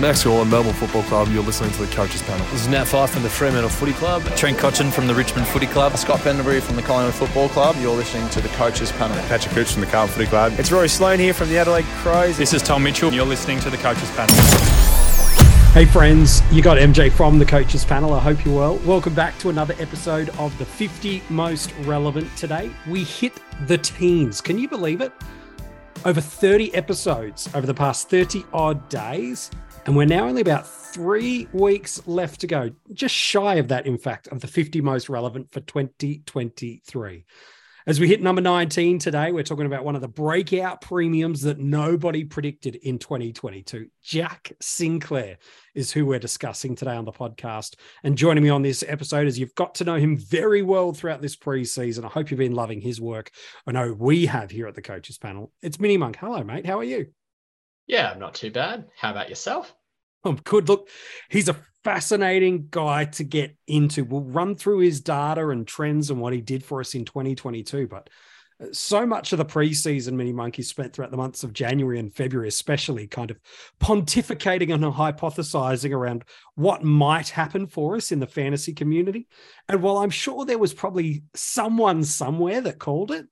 Max Gawn, Melbourne Football Club. You're listening to the Coaches Panel. This is Nat Fyfe from the Fremantle Footy Club. Trent Cotchin from the Richmond Footy Club. Scott Pendlebury from the Collingwood Football Club. You're listening to the Coaches Panel. Patrick Cooch from the Carlton Footy Club. It's Rory Sloane here from the Adelaide Crows. This is Tom Mitchell. You're listening to the Coaches Panel. Hey friends, you got MJ from the Coaches Panel. I hope you're well. Welcome back to another episode of the 50 Most Relevant today. We hit the teens. Can you believe it? Over 30 episodes over the past 30 odd days. And we're now only about three weeks left to go, just shy of that, in fact, of the 50 most relevant for 2023. As we hit number 19 today, we're talking about one of the breakout premiums that nobody predicted in 2022. Jack Sinclair is who we're discussing today on the podcast. And joining me on this episode is you've got to know him very well throughout this preseason. I hope you've been loving his work. I know we have here at the coaches panel. It's Mini Monk. Hello, mate. How are you? Yeah, I'm not too bad. How about yourself? I'm good. Look, he's a fascinating guy to get into. We'll run through his data and trends and what he did for us in 2022. But uh, so much of the preseason mini monkeys spent throughout the months of January and February, especially kind of pontificating and hypothesizing around what might happen for us in the fantasy community. And while I'm sure there was probably someone somewhere that called it,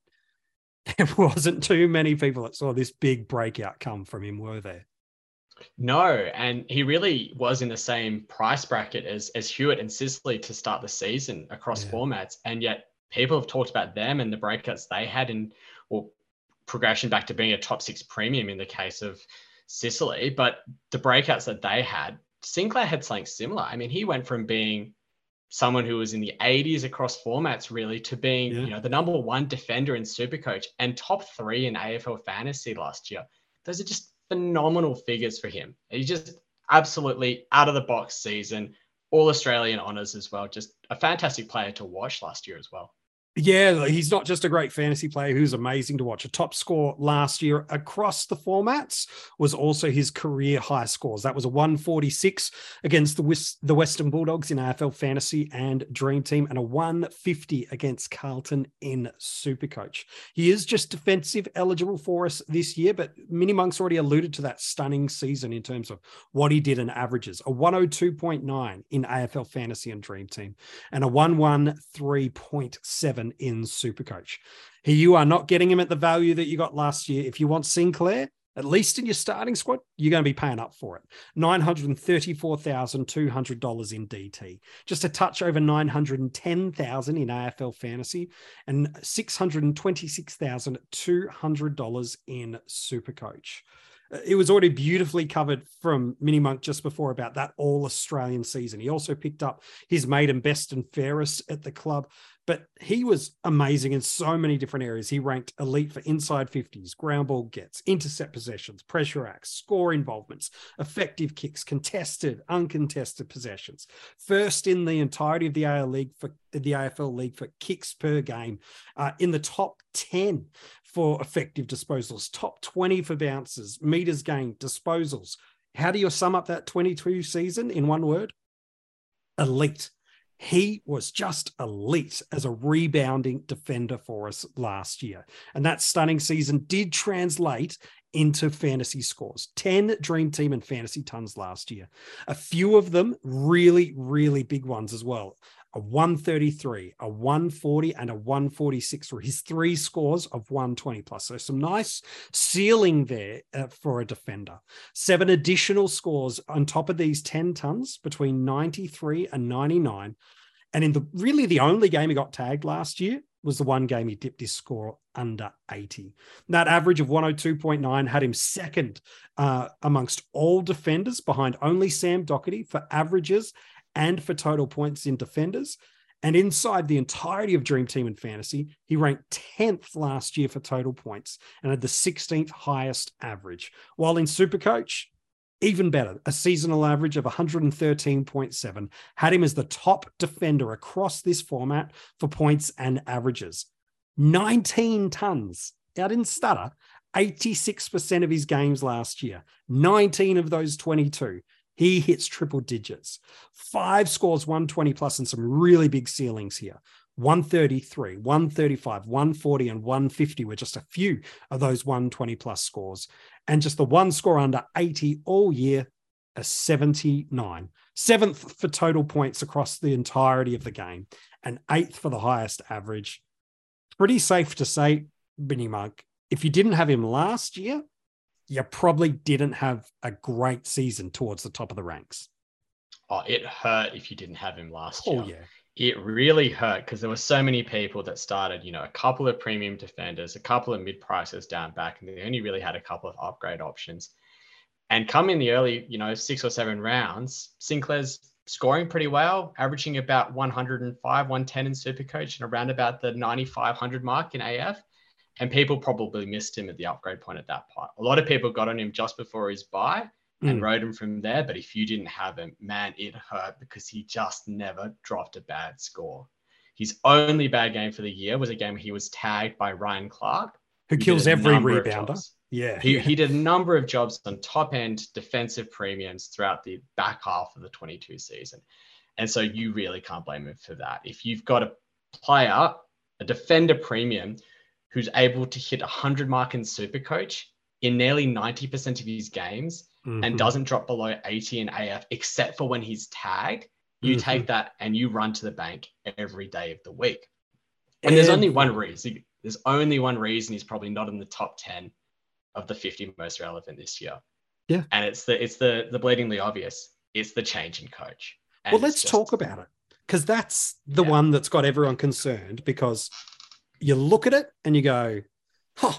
there wasn't too many people that saw this big breakout come from him, were there? No, and he really was in the same price bracket as as Hewitt and Sicily to start the season across yeah. formats, and yet people have talked about them and the breakouts they had in or progression back to being a top six premium in the case of Sicily, but the breakouts that they had, Sinclair had something similar. I mean, he went from being someone who was in the 80s across formats really to being yeah. you know the number one defender in Supercoach and top three in AFL fantasy last year. Those are just phenomenal figures for him. He just absolutely out of the box season, all Australian honours as well. Just a fantastic player to watch last year as well. Yeah, he's not just a great fantasy player who's amazing to watch. A top score last year across the formats was also his career high scores. That was a 146 against the, the Western Bulldogs in AFL Fantasy and Dream Team, and a 150 against Carlton in Supercoach. He is just defensive eligible for us this year, but Mini Monk's already alluded to that stunning season in terms of what he did in averages a 102.9 in AFL Fantasy and Dream Team, and a 113.7 in Supercoach. Here you are not getting him at the value that you got last year. If you want Sinclair, at least in your starting squad, you're going to be paying up for it. $934,200 in DT, just a touch over 910,000 in AFL fantasy and $626,200 in Supercoach uh, it was already beautifully covered from Mini Monk just before about that all Australian season. He also picked up his maiden best and fairest at the club, but he was amazing in so many different areas. He ranked elite for inside 50s, ground ball gets, intercept possessions, pressure acts, score involvements, effective kicks, contested, uncontested possessions. First in the entirety of the AFL league for the AFL league for kicks per game, uh, in the top 10 for effective disposals, top 20 for bounces, meters gained, disposals. How do you sum up that 22 season in one word? Elite. He was just elite as a rebounding defender for us last year. And that stunning season did translate into fantasy scores 10 dream team and fantasy tons last year. A few of them really, really big ones as well a 133, a 140, and a 146 were his three scores of 120 plus. So some nice ceiling there uh, for a defender. Seven additional scores on top of these 10 tons between 93 and 99. And in the really the only game he got tagged last year was the one game he dipped his score under 80. That average of 102.9 had him second uh, amongst all defenders behind only Sam Docherty for averages and for total points in defenders. And inside the entirety of Dream Team and Fantasy, he ranked 10th last year for total points and had the 16th highest average. While in Supercoach, even better, a seasonal average of 113.7 had him as the top defender across this format for points and averages. 19 tons. I didn't stutter. 86% of his games last year, 19 of those 22. He hits triple digits. Five scores 120 plus and some really big ceilings here. 133, 135, 140, and 150 were just a few of those 120 plus scores. And just the one score under 80 all year. a 79, seventh for total points across the entirety of the game, and eighth for the highest average. Pretty safe to say, Mini Monk, if you didn't have him last year, you probably didn't have a great season towards the top of the ranks. Oh, it hurt if you didn't have him last oh, year. Oh, yeah. It really hurt because there were so many people that started, you know, a couple of premium defenders, a couple of mid prices down back, and they only really had a couple of upgrade options. And come in the early, you know, six or seven rounds, Sinclair's scoring pretty well, averaging about 105, 110 in Supercoach and around about the 9500 mark in AF. And people probably missed him at the upgrade point at that point. A lot of people got on him just before his buy and Mm. rode him from there. But if you didn't have him, man, it hurt because he just never dropped a bad score. His only bad game for the year was a game where he was tagged by Ryan Clarke, Who kills every rebounder. Yeah. He, yeah. he did a number of jobs on top end defensive premiums throughout the back half of the 22 season. And so you really can't blame him for that. If you've got a player, a defender premium, who's able to hit 100 mark in Supercoach in nearly 90% of his games Mhm. and doesn't drop below 80 in AF, except for when he's tagged, you Mhm. take that and you run to the bank every day of the week. And there's only one reason. There's only one reason he's probably not in the top 10 of the 50 most relevant this year. Yeah. And it's the it's the the bleedingly obvious. It's the change in coach. And well, let's just- talk about it because that's the Yeah. one that's got everyone concerned because you look at it and you go, huh,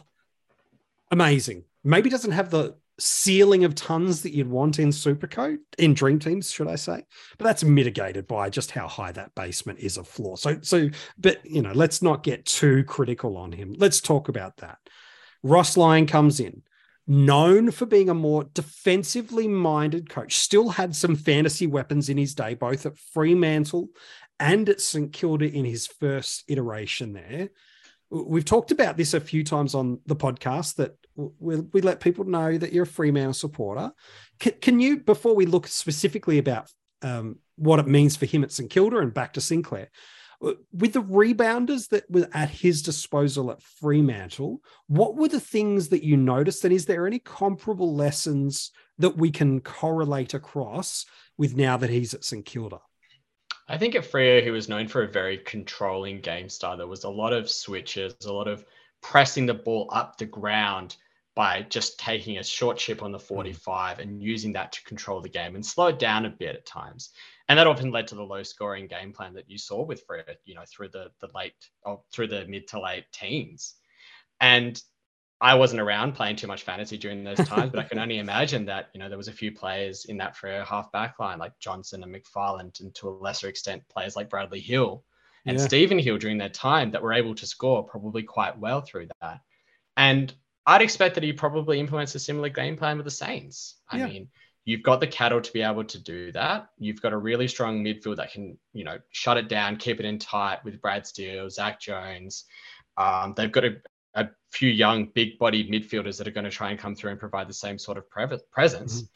amazing. Maybe doesn't have the ceiling of tons that you'd want in Supercoach, in Dream Teams, should I say? But that's mitigated by just how high that basement is of floor. So, so, but you know, let's not get too critical on him. Let's talk about that. Ross Lyon comes in, known for being a more defensively minded coach, still had some fantasy weapons in his day, both at Fremantle and at St Kilda in his first iteration there. We've talked about this a few times on the podcast that we, we let people know that you're a Fremantle supporter. Can, can you, before we look specifically about um, what it means for him at St Kilda and back to Sinclair, with the rebounders that were at his disposal at Fremantle, what were the things that you noticed? And is there any comparable lessons that we can correlate across with now that he's at St Kilda? I think at Freo, he was known for a very controlling game style. There was a lot of switches, a lot of pressing the ball up the ground by just taking a short chip on the hmm. 45 and using that to control the game and slow it down a bit at times. And that often led to the low scoring game plan that you saw with Freo, you know, through the the late or through the mid to late teens. And I wasn't around playing too much fantasy during those times, but I can only imagine that, you know, there was a few players in that Freo half back line like Johnson and McFarland, and to a lesser extent, players like Bradley Hill and Yeah. Stephen Hill during their time that were able to score probably quite well through that. And I'd expect that he probably implements a similar game plan with the Saints. I Yeah. mean, you've got the cattle to be able to do that. You've got a really strong midfield that can, you know, shut it down, keep it in tight with Brad Steele, Zak Jones. Um, they've got a, a few young, big-bodied midfielders that are going to try and come through and provide the same sort of pre- presence. Mhm.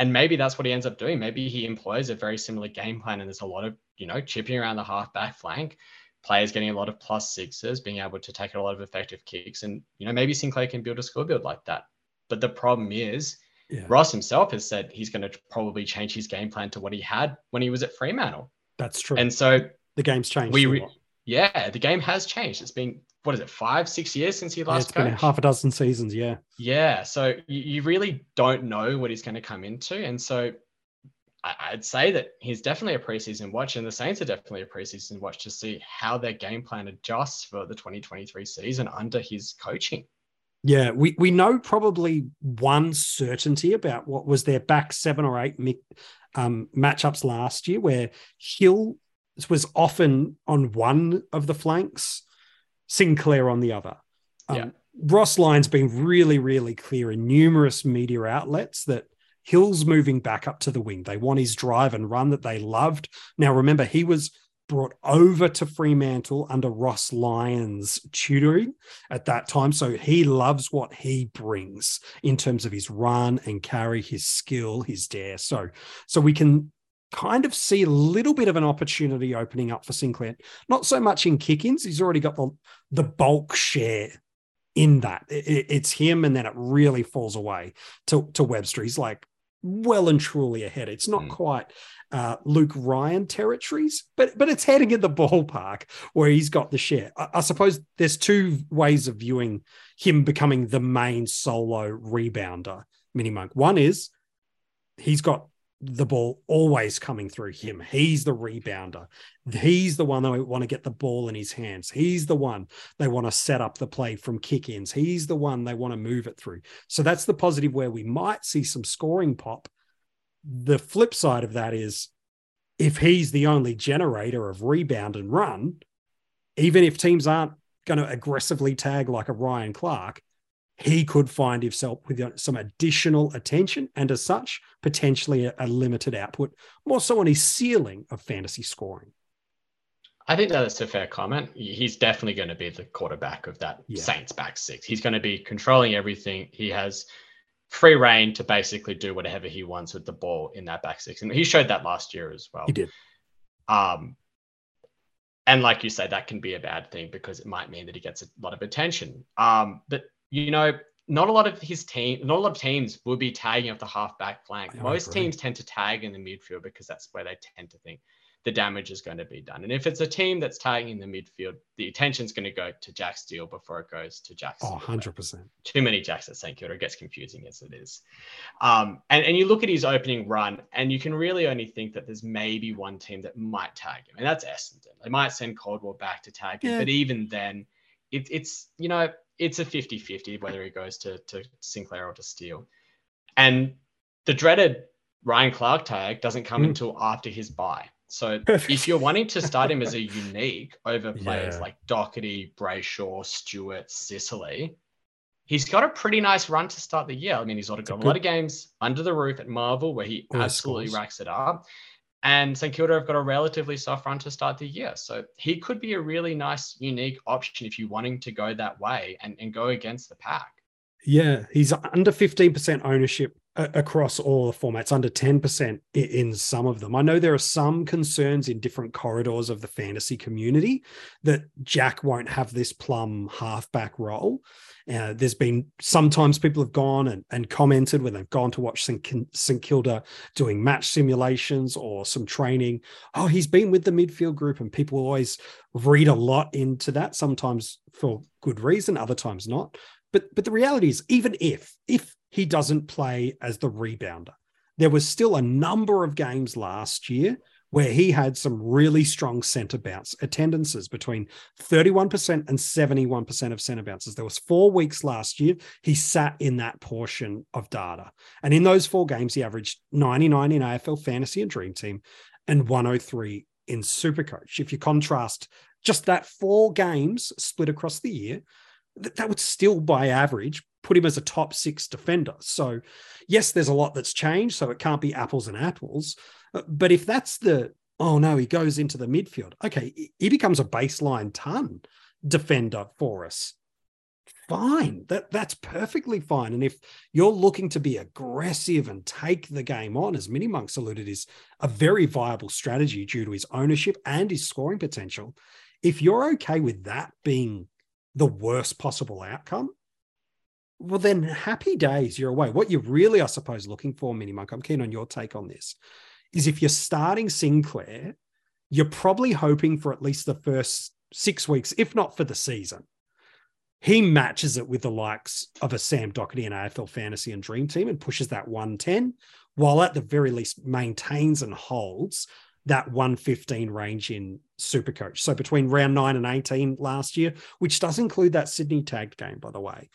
And maybe that's what he ends up doing. Maybe he employs a very similar game plan, and there's a lot of, you know, chipping around the half back flank, players getting a lot of plus sixes, being able to take a lot of effective kicks, and you know maybe Sinclair can build a score build like that. But the problem is, Yeah. Ross himself has said he's going to probably change his game plan to what he had when he was at Fremantle, That's true. and so the game's changed. we, yeah, the game has changed. It's been what is it, five, six years since he Yeah, last been coached? half a dozen seasons. Yeah. Yeah, so you, you really don't know what he's going to come into, and so I, I'd say that he's definitely a preseason watch, and the Saints are definitely a preseason watch to see how their game plan adjusts for the 2023 season under his coaching. Yeah, we, we know probably one certainty about what was their back seven or eight um, matchups last year, where Hill was often on one of the flanks, Sinclair on the other. Um, Yeah. Ross Lyon's been really, really clear in numerous media outlets that Hill's moving back up to the wing. They want his drive and run that they loved. Now, remember, he was brought over to Fremantle under Ross Lyon's tutoring at that time. So he loves what he brings in terms of his run and carry, his skill, his dare. So, so we can kind of see a little bit of an opportunity opening up for Sinclair. Not so much in kick-ins. He's already got the the bulk share in that. It- it's him, and then it really falls away to to Webster. He's like well and truly ahead. It's not mm. quite uh, Luke Ryan territories, but but it's heading in the ballpark where he's got the share. I, I suppose there's two ways of viewing him becoming the main solo rebounder, Mini Monk. One is he's got the ball always coming through him. He's the rebounder. He's the one they want to get the ball in his hands. He's the one they want to set up the play from kick ins. He's the one they want to move it through. So that's the positive where we might see some scoring pop. The flip side of that is if he's the only generator of rebound and run, even if teams aren't going to aggressively tag like a Ryan Clarke, he could find himself with some additional attention and, as such, potentially a, a limited output, more so on his ceiling of fantasy scoring. I think that's a fair comment. He's definitely going to be the quarterback of that yeah. Saints back six. He's going to be controlling everything. He has free reign to basically do whatever he wants with the ball in that back six. And he showed that last year as well. He did. Um, and like you say, that can be a bad thing because it might mean that he gets a lot of attention. Um, but you know, not a lot of his team, not a lot of teams will be tagging off the halfback flank. I Most agree. teams tend to tag in the midfield because that's where they tend to think the damage is going to be done. And if it's a team that's tagging in the midfield, the attention's going to go to Jack Steele before it goes to Jack. Oh, 100%. Too many Jacks at St. Kilda. It gets confusing as it is. Um, and, and you look at his opening run, and you can really only think that there's maybe one team that might tag him, and that's Essendon. They might send Caldwell back to tag him, yeah. but even then, it, it's, you know, it's a 50 50 whether he goes to, to Sinclair or to Steele. And the dreaded Ryan Clarke tag doesn't come mm. until after his buy. So if you're wanting to start him as a unique over players yeah. like Docherty, Brayshaw, Stewart, Sicily, he's got a pretty nice run to start the year. I mean, he's got a, a lot of games under the roof at Marvel where he absolutely scores. racks it up. And St Kilda have got a relatively soft run to start the year. So he could be a really nice, unique option if you're wanting to go that way and, and go against the pack. Yeah, he's under 15% ownership across all the formats, under 10% in some of them. I know there are some concerns in different corridors of the fantasy community that Jack won't have this plum halfback role. Uh, there's been sometimes people have gone and, and commented when they've gone to watch St. St. Kilda doing match simulations or some training. Oh, he's been with the midfield group, and people always read a lot into that, sometimes for good reason, other times not. But but the reality is, even if if he doesn't play as the rebounder, there was still a number of games last year where he had some really strong center bounce attendances between 31% and 71% of center bounces. There was four weeks last year he sat in that portion of data. And in those four games he averaged 99 in AFL fantasy and dream team and 103 in supercoach. If you contrast just that four games split across the year that would still, by average, put him as a top six defender. So, yes, there's a lot that's changed. So it can't be apples and apples. Uh, but if that's the, oh no, he goes into the midfield, okay, he becomes a baseline ton defender for us. Fine. That that's perfectly fine. And if you're looking to be aggressive and take the game on, as Mini Monks alluded, is a very viable strategy due to his ownership and his scoring potential. If you're okay with that being the worst possible outcome, well, then happy days, you're away. What you're really, I suppose, looking for, Mini Monk, I'm keen on your take on this, is if you're starting Sinclair, you're probably hoping for at least the first six weeks, if not for the season. He matches it with the likes of a Sam Docherty and AFL Fantasy and Dream Team and pushes that 110, while at the very least maintains and holds that 115 range in Supercoach. So between round nine and 18 last year, which does include that Sydney tagged game, by the way.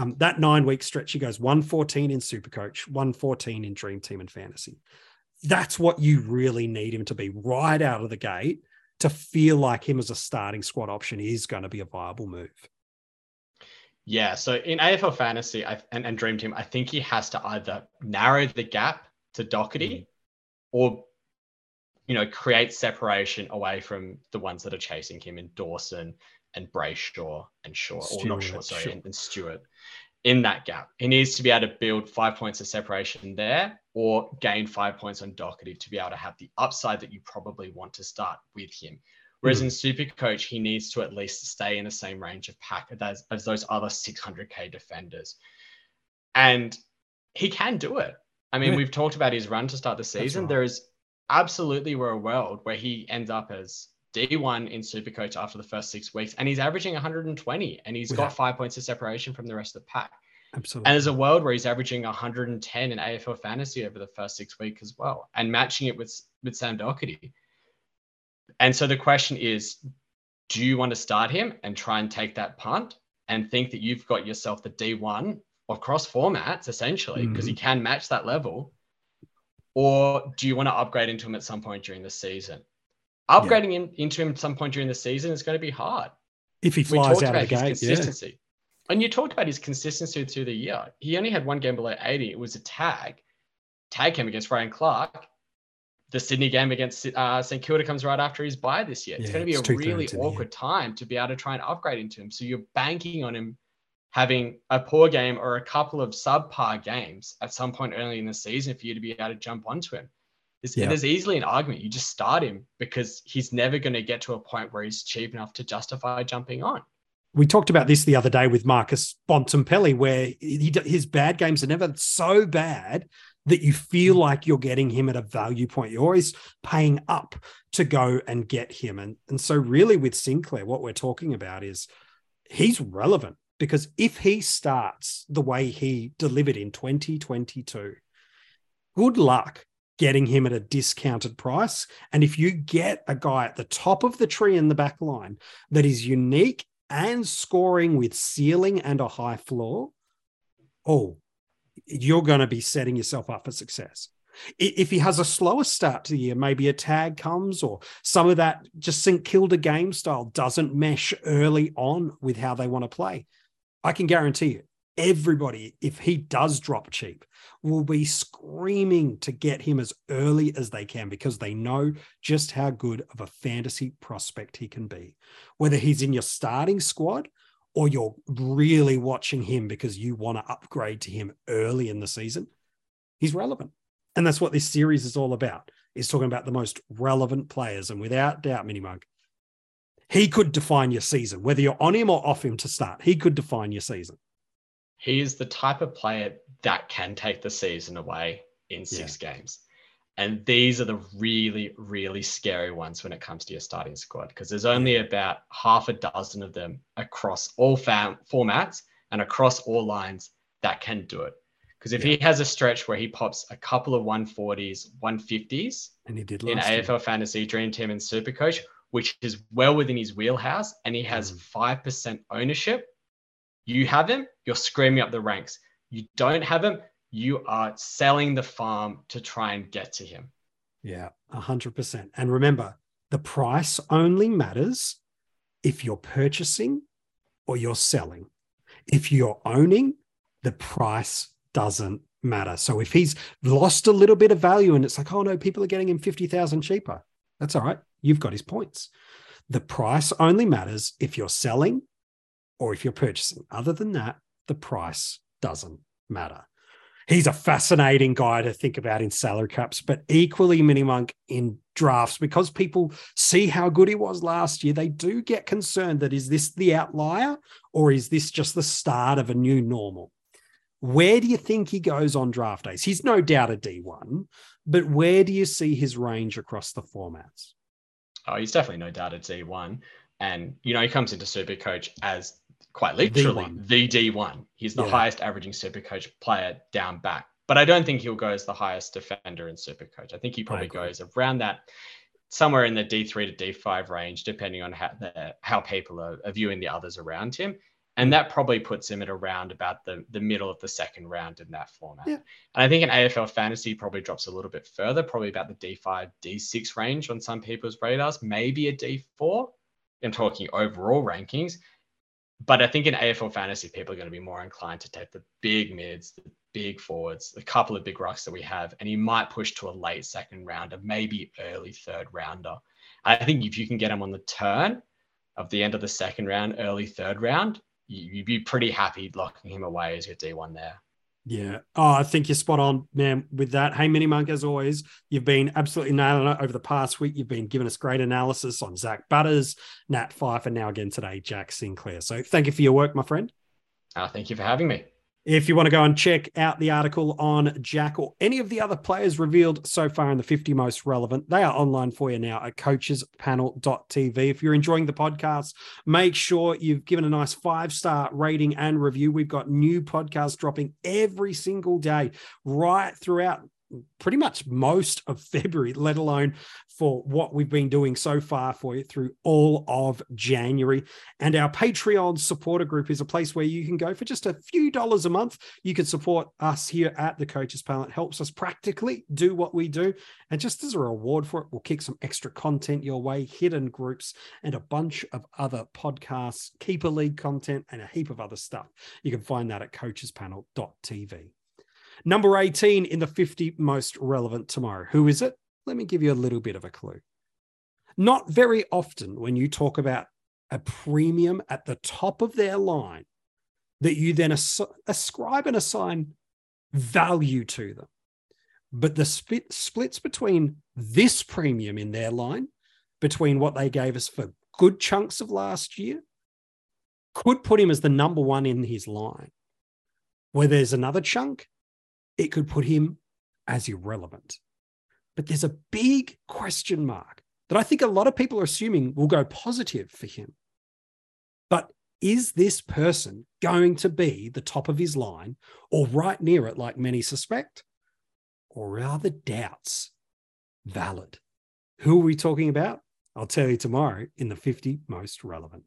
Um, that nine week stretch, he goes 114 in Supercoach, 114 in Dream Team and Fantasy. That's what you really need him to be right out of the gate to feel like him as a starting squad option is going to be a viable move. Yeah. So in AFL Fantasy I, and, and Dream Team, I think he has to either narrow the gap to Docherty mm. or you know, create separation away from the ones that are chasing him in Dawson and Brayshaw and Shaw, Stewart, or not Shaw, sorry, and, and Stewart in that gap. He needs to be able to build five points of separation there or gain five points on Docherty to be able to have the upside that you probably want to start with him. Whereas mm. in Super Coach, he needs to at least stay in the same range of pack as, as those other 600k defenders. And he can do it. I mean, Yeah. we've talked about his run to start the season. right. There is absolutely were a world where he ends up as D1 in Supercoach after the first six weeks, and he's averaging 120, and he's Yeah. got five points of separation from the rest of the pack. Absolutely. And there's a world where he's averaging 110 in AFL fantasy over the first six weeks as well, and matching it with with Sam Docherty. And so the question is, do you want to start him and try and take that punt and think that you've got yourself the D1 across formats essentially because he mm-hmm. can match that level, or do you want to upgrade into him at some point during the season? Upgrading him into him at some point during the season is going to be hard if he we flies talked out about of the his gate, yeah. consistency. And you talked about his consistency through the year. He only had one game below 80. It was a tag. Tag came against Ryan Clarke. The Sydney game against uh, St Kilda comes right after his bye this year. It's Yeah, going to be a really awkward time to be able to try and upgrade into him. So you're banking on him having a poor game or a couple of subpar games at some point early in the season for you to be able to jump onto him. There's, Yeah. there's easily an argument. You just start him because he's never going to get to a point where he's cheap enough to justify jumping on. we talked about this the other day with Marcus Bontempelli, where he, his bad games are never so bad that you feel mm. like you're getting him at a value point. You're always paying up to go and get him. And, and so, really, with Sinclair, what we're talking about is he's relevant because if he starts the way he delivered in 2022, good luck getting him at a discounted price. And if you get a guy at the top of the tree in the back line that is unique and scoring with ceiling and a high floor, oh, you're going to be setting yourself up for success. If he has a slower start to the year, maybe a tag comes or some of that just St Kilda game style doesn't mesh early on with how they want to play. I can guarantee you, everybody, if he does drop cheap, will be screaming to get him as early as they can because they know just how good of a fantasy prospect he can be. Whether he's in your starting squad or you're really watching him because you want to upgrade to him early in the season, he's relevant. And that's what this series is all about. Is talking about the most relevant players. And without doubt, Mini Monk, he could define your season, whether you're on him or off him to start. He could define your season. He is the type of player that can take the season away in six games. And these are the really, really scary ones when it comes to your starting squad because there's only about half a dozen of them across all fam- formats and across all lines that can do it. Because if he has a stretch where he pops a couple of 140s, 150s And he did in year. AFL Fantasy Dream Team and Supercoach, which is well within his wheelhouse, and he Mm. has 5% ownership, you have him, you're screaming up the ranks. You don't have him, you are selling the farm to try and get to him. Yeah, 100%. And remember, the price only matters if you're purchasing or you're selling. If you're owning, the price doesn't matter. So if he's lost a little bit of value and it's like, oh no, people are getting him 50,000 cheaper, that's all right. You've got his points. The price only matters if you're selling or if you're purchasing. Other than that, the price doesn't matter he's a fascinating guy to think about in salary caps, but equally mini monk in drafts because people see how good he was last year. They do get concerned that is this the outlier or is this just the start of a new normal? Where do you think he goes on draft days? He's no doubt a D1, but where do you see his range across the formats? Oh, he's definitely no doubt a D1. And, you know, he comes into Supercoach as quite literally D1. the D1. He's the Yeah. highest averaging Supercoach player down back. But I don't think he'll go as the highest defender in Supercoach. I think he probably goes around that somewhere in the D3 to D5 range, depending on how the, how people are, are viewing the others around him. And that probably puts him at around about the, the middle of the second round in that format. Yeah. And I think in AFL fantasy probably drops a little bit further, probably about the D5, D6 range on some people's radars, maybe a D4. I'm talking overall rankings. But I think in AFL fantasy, people are going to be more inclined to take the big mids, the big forwards, the couple of big rocks that we have, and you might push to a late second rounder, maybe early third rounder. I think if you can get him on the turn of the end of the second round, early third round, you'd be pretty happy locking him away as your D1 there. Yeah. Oh, I think you're spot on, man, with that. Hey, Mini Monk, as always, you've been absolutely nailing it over the past week. You've been giving us great analysis on Zak Butters, Nat Fyfe, and now again today, Jack Sinclair. So thank you for your work, my friend. Uh, thank you for having me. If you want to go and check out the article on Jack or any of the other players revealed so far in the 50 most relevant, they are online for you now at coachespanel.tv. If you're enjoying the podcast, make sure you've given a nice five star rating and review. We've got new podcasts dropping every single day, right throughout pretty much most of February, let alone for what we've been doing so far for you through all of January. And our Patreon supporter group is a place where you can go for just a few dollars a month. You can support us here at the Coaches Panel. It helps us practically do what we do. And just as a reward for it, we'll kick some extra content your way, hidden groups, and a bunch of other podcasts, Keeper League content, and a heap of other stuff. You can find that at coachespanel.tv. Number 18 in the 50 most relevant tomorrow. Who is it? Let me give you a little bit of a clue. Not very often when you talk about a premium at the top of their line that you then as- ascribe and assign value to them. But the split, splits between this premium in their line, between what they gave us for good chunks of last year, could put him as the number one in his line. Where there's another chunk it could put him as irrelevant. But there's a big question mark that I think a lot of people are assuming will go positive for him. But is this person going to be the top of his line or right near it, like many suspect? Or are the doubts valid? Who are we talking about? I'll tell you tomorrow in the 50 most relevant.